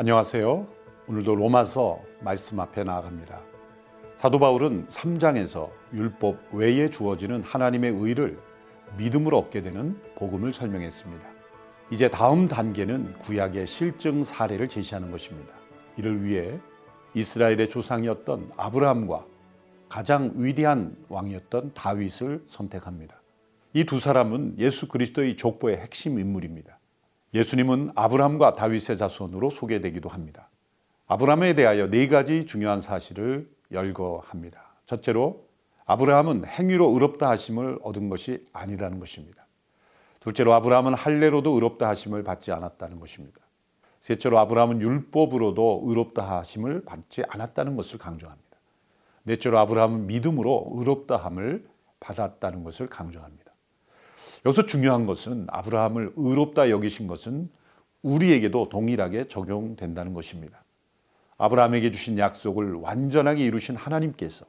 안녕하세요. 오늘도 로마서 말씀 앞에 나아갑니다. 사도 바울은 3장에서 율법 외에 주어지는 하나님의 의를 믿음으로 얻게 되는 복음을 설명했습니다. 이제 다음 단계는 구약의 실증 사례를 제시하는 것입니다. 이를 위해 이스라엘의 조상이었던 아브라함과 가장 위대한 왕이었던 다윗을 선택합니다. 이 두 사람은 예수 그리스도의 족보의 핵심 인물입니다. 예수님은 아브라함과 다윗의 자손으로 소개되기도 합니다. 아브라함에 대하여 네 가지 중요한 사실을 열거합니다. 첫째로 아브라함은 행위로 의롭다 하심을 얻은 것이 아니라는 것입니다. 둘째로 아브라함은 할례로도 의롭다 하심을 받지 않았다는 것입니다. 셋째로 아브라함은 율법으로도 의롭다 하심을 받지 않았다는 것을 강조합니다. 넷째로 아브라함은 믿음으로 의롭다 함을 받았다는 것을 강조합니다. 여기서 중요한 것은 아브라함을 의롭다 여기신 것은 우리에게도 동일하게 적용된다는 것입니다. 아브라함에게 주신 약속을 완전하게 이루신 하나님께서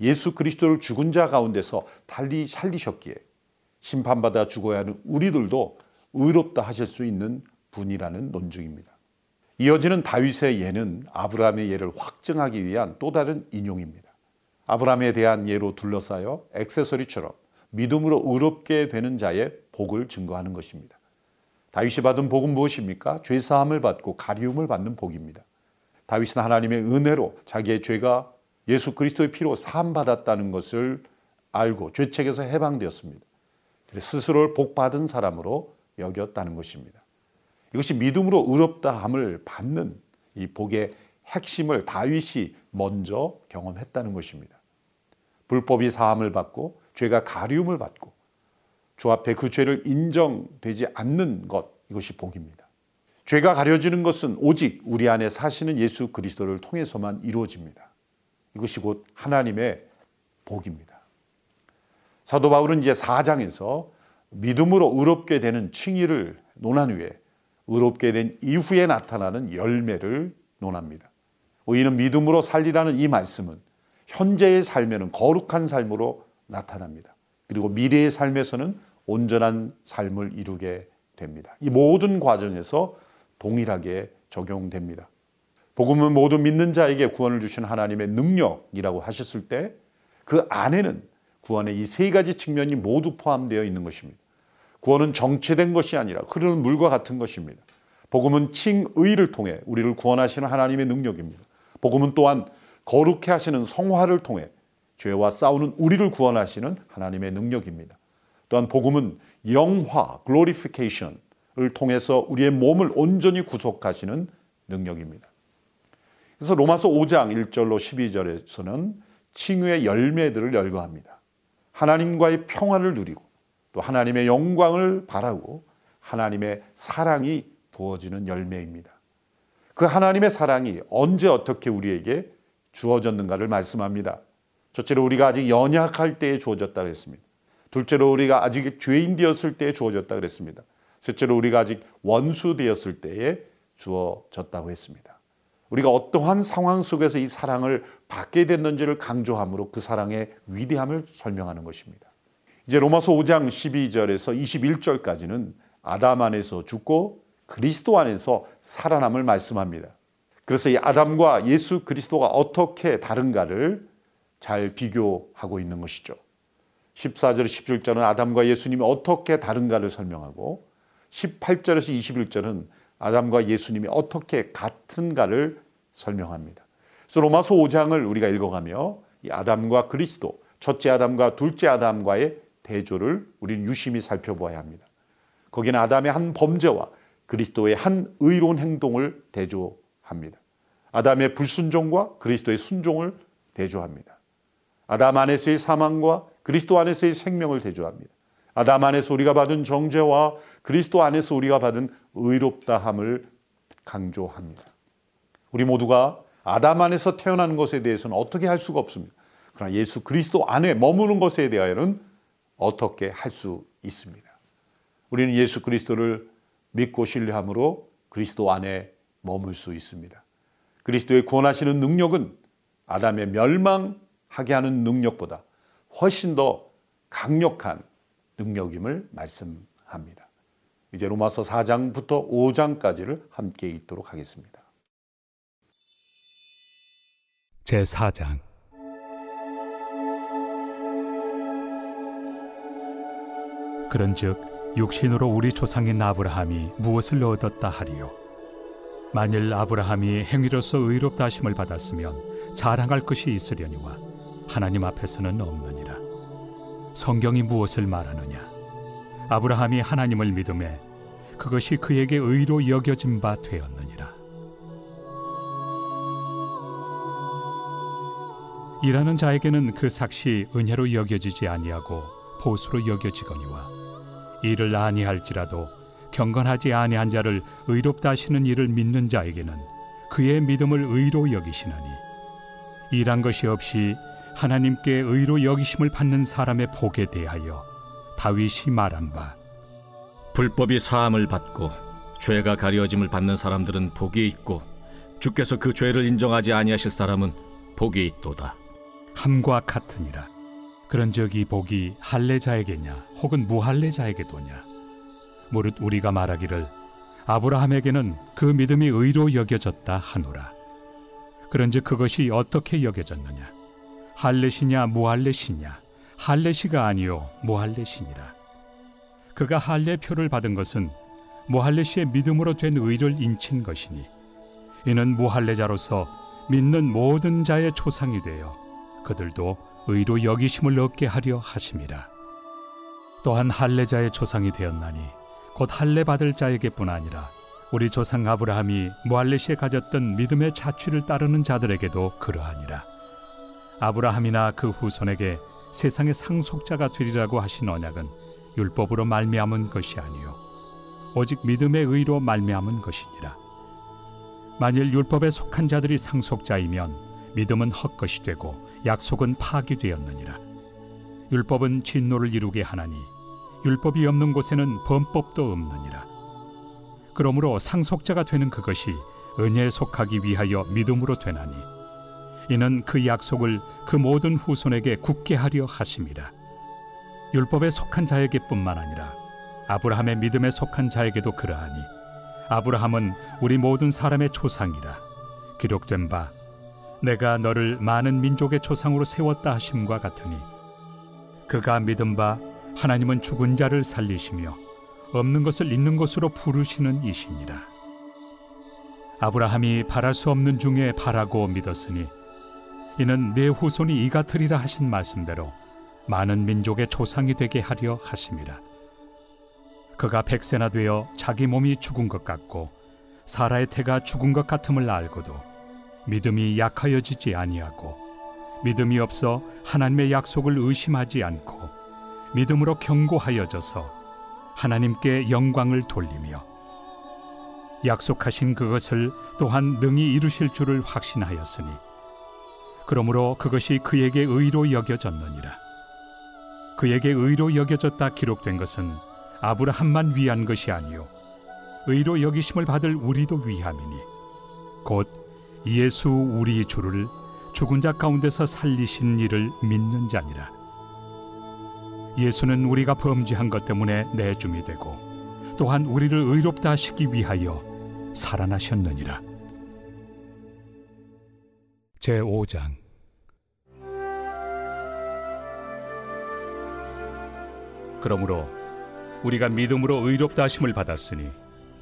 예수 그리스도를 죽은 자 가운데서 달리 살리셨기에 심판받아 죽어야 하는 우리들도 의롭다 하실 수 있는 분이라는 논증입니다. 이어지는 다윗의 예는 아브라함의 예를 확증하기 위한 또 다른 인용입니다. 아브라함에 대한 예로 둘러싸여 액세서리처럼 믿음으로 의롭게 되는 자의 복을 증거하는 것입니다. 다윗이 받은 복은 무엇입니까? 죄 사함을 받고 가리움을 받는 복입니다. 다윗은 하나님의 은혜로 자기의 죄가 예수 그리스도의 피로 사함 받았다는 것을 알고 죄책에서 해방되었습니다. 스스로를 복 받은 사람으로 여겼다는 것입니다. 이것이 믿음으로 의롭다함을 받는 이 복의 핵심을 다윗이 먼저 경험했다는 것입니다. 불법이 사함을 받고 죄가 가리움을 받고 주 앞에 그 죄를 인정되지 않는 것 이것이 복입니다. 죄가 가려지는 것은 오직 우리 안에 사시는 예수 그리스도를 통해서만 이루어집니다. 이것이 곧 하나님의 복입니다. 사도 바울은 이제 4장에서 믿음으로 의롭게 되는 칭의를 논한 후에 의롭게 된 이후에 나타나는 열매를 논합니다. 의인은 믿음으로 살리라는 이 말씀은 현재의 삶에는 거룩한 삶으로 나타납니다. 그리고 미래의 삶에서는 온전한 삶을 이루게 됩니다. 이 모든 과정에서 동일하게 적용됩니다. 복음은 모두 믿는 자에게 구원을 주신 하나님의 능력이라고 하셨을 때 그 안에는 구원의 이 세 가지 측면이 모두 포함되어 있는 것입니다. 구원은 정체된 것이 아니라 흐르는 물과 같은 것입니다. 복음은 칭의를 통해 우리를 구원하시는 하나님의 능력입니다. 복음은 또한 거룩해 하시는 성화를 통해 죄와 싸우는 우리를 구원하시는 하나님의 능력입니다. 또한 복음은 영화, glorification을 통해서 우리의 몸을 온전히 구속하시는 능력입니다. 그래서 로마서 5장 1절로 12절에서는 칭의의 열매들을 열거합니다. 하나님과의 평화를 누리고 또 하나님의 영광을 바라고 하나님의 사랑이 부어지는 열매입니다. 그 하나님의 사랑이 언제 어떻게 우리에게 주어졌는가를 말씀합니다. 첫째로 우리가 아직 연약할 때에 주어졌다 그랬습니다. 둘째로 우리가 아직 죄인 되었을 때에 주어졌다 그랬습니다. 셋째로 우리가 아직 원수 되었을 때에 주어졌다고 했습니다. 우리가 어떠한 상황 속에서 이 사랑을 받게 됐는지를 강조함으로 그 사랑의 위대함을 설명하는 것입니다. 이제 로마서 5장 12절에서 21절까지는 아담 안에서 죽고 그리스도 안에서 살아남을 말씀합니다. 그래서 이 아담과 예수 그리스도가 어떻게 다른가를 잘 비교하고 있는 것이죠. 14절, 17절은 아담과 예수님이 어떻게 다른가를 설명하고 18절에서 21절은 아담과 예수님이 어떻게 같은가를 설명합니다. 그래서 로마서 5장을 우리가 읽어가며 이 아담과 그리스도, 첫째 아담과 둘째 아담과의 대조를 우리는 유심히 살펴보아야 합니다. 거기는 아담의 한 범죄와 그리스도의 한 의로운 행동을 대조합니다. 아담의 불순종과 그리스도의 순종을 대조합니다. 아담 안에서의 사망과 그리스도 안에서의 생명을 대조합니다. 아담 안에서 우리가 받은 정죄와 그리스도 안에서 우리가 받은 의롭다함을 강조합니다. 우리 모두가 아담 안에서 태어난 것에 대해서는 어떻게 할 수가 없습니다. 그러나 예수 그리스도 안에 머무는 것에 대하여는 어떻게 할 수 있습니다. 우리는 예수 그리스도를 믿고 신뢰함으로 그리스도 안에 머물 수 있습니다. 그리스도의 구원하시는 능력은 아담의 멸망 하게 하는 능력보다 훨씬 더 강력한 능력임을 말씀합니다. 이제 로마서 4장부터 5장까지를 함께 읽도록 하겠습니다. 제 4장 그런즉 육신으로 우리 조상인 아브라함이 무엇을 얻었다 하리요 만일 아브라함이 행위로서 의롭다 하심을 받았으면 자랑할 것이 있으려니와 하나님 앞에서는 없느니라. 성경이 무엇을 말하느냐? 아브라함이 하나님을 믿음에 그것이 그에게 의로 여겨진 바 되었느니라. 일하는 자에게는 그 삭시 은혜로 여겨지지 아니하고 보수로 여겨지거니와 이를 아니할지라도 경건하지 아니한 자를 의롭다 하시는 이를 믿는 자에게는 그의 믿음을 의로 여기시나니 일한 것이 없이 하나님께 의로 여기심을 받는 사람의 복에 대하여 다윗이 말한 바 불법이 사함을 받고 죄가 가려짐을 받는 사람들은 복이 있고 주께서 그 죄를 인정하지 아니하실 사람은 복이 있도다. 함과 같으니라. 그런즉 이 복이 할례자에게냐 혹은 무할례자에게도냐 무릇 우리가 말하기를 아브라함에게는 그 믿음이 의로 여겨졌다 하노라 그런즉 그것이 어떻게 여겨졌느냐 할례시냐 무할례시냐 할례시가 아니요 무할례시니라 그가 할례표를 받은 것은 무할례시의 믿음으로 된 의를 인친 것이니 이는 무할례자로서 믿는 모든 자의 초상이 되어 그들도 의로 여기심을 얻게 하려 하심이라. 또한 할례자의 조상이 되었나니 곧 할례 받을 자에게뿐 아니라 우리 조상 아브라함이 무할레시에 가졌던 믿음의 자취를 따르는 자들에게도 그러하니라. 아브라함이나 그 후손에게 세상의 상속자가 되리라고 하신 언약은 율법으로 말미암은 것이 아니요 오직 믿음의 의로 말미암은 것이니라. 만일 율법에 속한 자들이 상속자이면 믿음은 헛것이 되고 약속은 파기되었느니라. 율법은 진노를 이루게 하나니 율법이 없는 곳에는 범법도 없느니라. 그러므로 상속자가 되는 그것이 은혜에 속하기 위하여 믿음으로 되나니 이는 그 약속을 그 모든 후손에게 굳게 하려 하심이라. 율법에 속한 자에게뿐만 아니라 아브라함의 믿음에 속한 자에게도 그러하니 아브라함은 우리 모든 사람의 초상이라 기록된 바 내가 너를 많은 민족의 조상으로 세웠다 하심과 같으니 그가 믿은 바 하나님은 죽은 자를 살리시며 없는 것을 있는 것으로 부르시는 이시니라 아브라함이 바랄 수 없는 중에 바라고 믿었으니 이는 내 후손이 이 같으리라 하신 말씀대로 많은 민족의 조상이 되게 하려 하심이라. 그가 백세나 되어 자기 몸이 죽은 것 같고 사라의 태가 죽은 것 같음을 알고도 믿음이 약하여지지 아니하고 믿음이 없어 하나님의 약속을 의심하지 않고 믿음으로 견고하여져서 하나님께 영광을 돌리며 약속하신 그것을 또한 능히 이루실 줄을 확신하였으니 그러므로 그것이 그에게 의로 여겨졌느니라 그에게 의로 여겨졌다 기록된 것은 아브라함만 위한 것이 아니요 의로 여기심을 받을 우리도 위함이니 곧 예수 우리 주를 죽은 자 가운데서 살리신 이를 믿는 자니라. 예수는 우리가 범죄한 것 때문에 내줌이 되고 또한 우리를 의롭다 하시기 위하여 살아나셨느니라. 제 5장 그러므로 우리가 믿음으로 의롭다 하심을 받았으니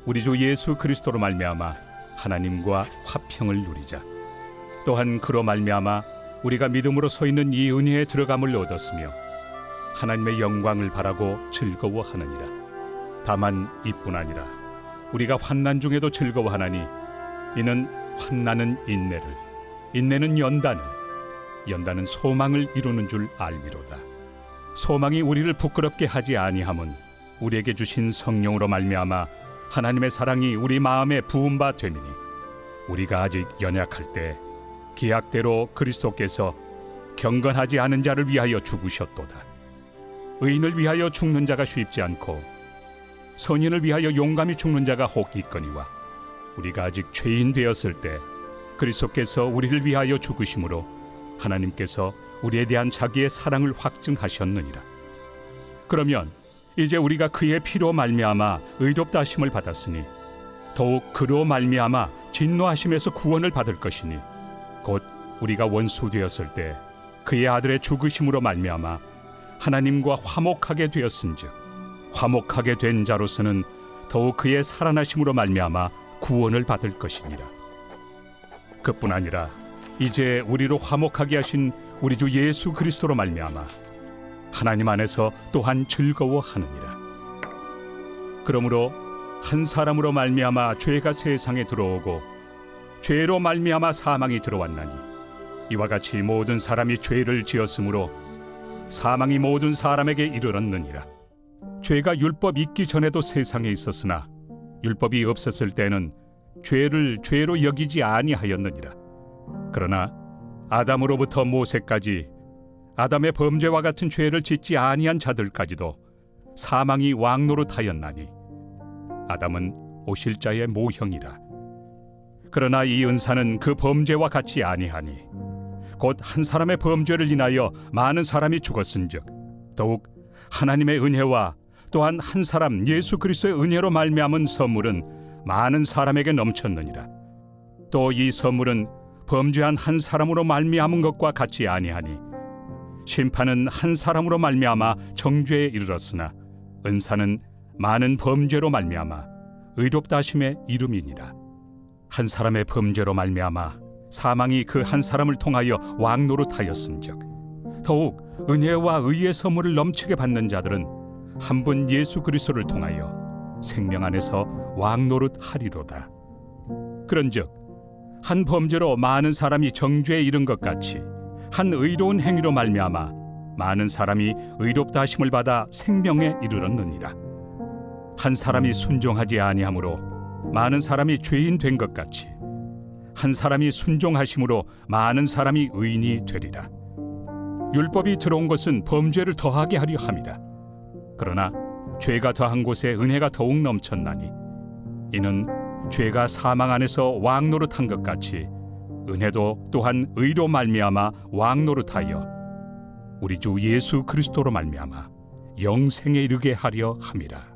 우리 주 예수 그리스도로 말미암아 하나님과 화평을 누리자. 또한 그로 말미암아 우리가 믿음으로 서 있는 이 은혜에 들어감을 얻었으며 하나님의 영광을 바라고 즐거워하느니라. 다만 이뿐 아니라 우리가 환난 중에도 즐거워하나니 이는 환난은 인내를 인내는 연단을 연단은 소망을 이루는 줄 알미로다. 소망이 우리를 부끄럽게 하지 아니함은 우리에게 주신 성령으로 말미암아 하나님의 사랑이 우리 마음에 부은 바 됨이니 우리가 아직 연약할 때 계약대로 그리스도께서 경건하지 않은 자를 위하여 죽으셨도다. 의인을 위하여 죽는 자가 쉽지 않고 선인을 위하여 용감히 죽는 자가 혹 있거니와 우리가 아직 죄인 되었을 때 그리스도께서 우리를 위하여 죽으심으로 하나님께서 우리에 대한 자기의 사랑을 확증하셨느니라. 그러면 이제 우리가 그의 피로 말미암아 의롭다 하심을 받았으니 더욱 그로 말미암아 진노하심에서 구원을 받을 것이니 곧 우리가 원수 되었을 때 그의 아들의 죽으심으로 말미암아 하나님과 화목하게 되었은즉 화목하게 된 자로서는 더욱 그의 살아나심으로 말미암아 구원을 받을 것이니라 그뿐 아니라 이제 우리로 화목하게 하신 우리 주 예수 그리스도로 말미암아 하나님 안에서 또한 즐거워하느니라. 그러므로 한 사람으로 말미암아 죄가 세상에 들어오고 죄로 말미암아 사망이 들어왔나니 이와 같이 모든 사람이 죄를 지었으므로 사망이 모든 사람에게 이르렀느니라. 죄가 율법 있기 전에도 세상에 있었으나 율법이 없었을 때는 죄를 죄로 여기지 아니하였느니라. 그러나 아담으로부터 모세까지 아담의 범죄와 같은 죄를 짓지 아니한 자들까지도 사망이 왕노릇하였나니 아담은 오실 자의 모형이라. 그러나 이 은사는 그 범죄와 같이 아니하니 곧 한 사람의 범죄를 인하여 많은 사람이 죽었은즉 더욱 하나님의 은혜와 또한 한 사람 예수 그리스도의 은혜로 말미암은 선물은 많은 사람에게 넘쳤느니라. 또 이 선물은 범죄한 한 사람으로 말미암은 것과 같이 아니하니 심판은 한 사람으로 말미암아 정죄에 이르렀으나 은사는 많은 범죄로 말미암아 의롭다 하심의 이름이니라. 한 사람의 범죄로 말미암아 사망이 그 한 사람을 통하여 왕노릇하였음즉 더욱 은혜와 의의 선물을 넘치게 받는 자들은 한 분 예수 그리스도를 통하여 생명 안에서 왕노릇 하리로다. 그런즉 한 범죄로 많은 사람이 정죄에 이른 것 같이 한 의로운 행위로 말미암아 많은 사람이 의롭다 하심을 받아 생명에 이르렀느니라. 한 사람이 순종하지 아니하므로 많은 사람이 죄인 된 것 같이 한 사람이 순종하심으로 많은 사람이 의인이 되리라. 율법이 들어온 것은 범죄를 더하게 하려 함이라. 그러나 죄가 더한 곳에 은혜가 더욱 넘쳤나니 이는 죄가 사망 안에서 왕노릇한 것 같이 은혜도 또한 의로 말미암아 왕노릇하여 우리 주 예수 그리스도로 말미암아 영생에 이르게 하려 함이라.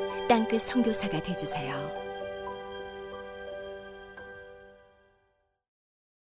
땅끝 선교사가 되주세요.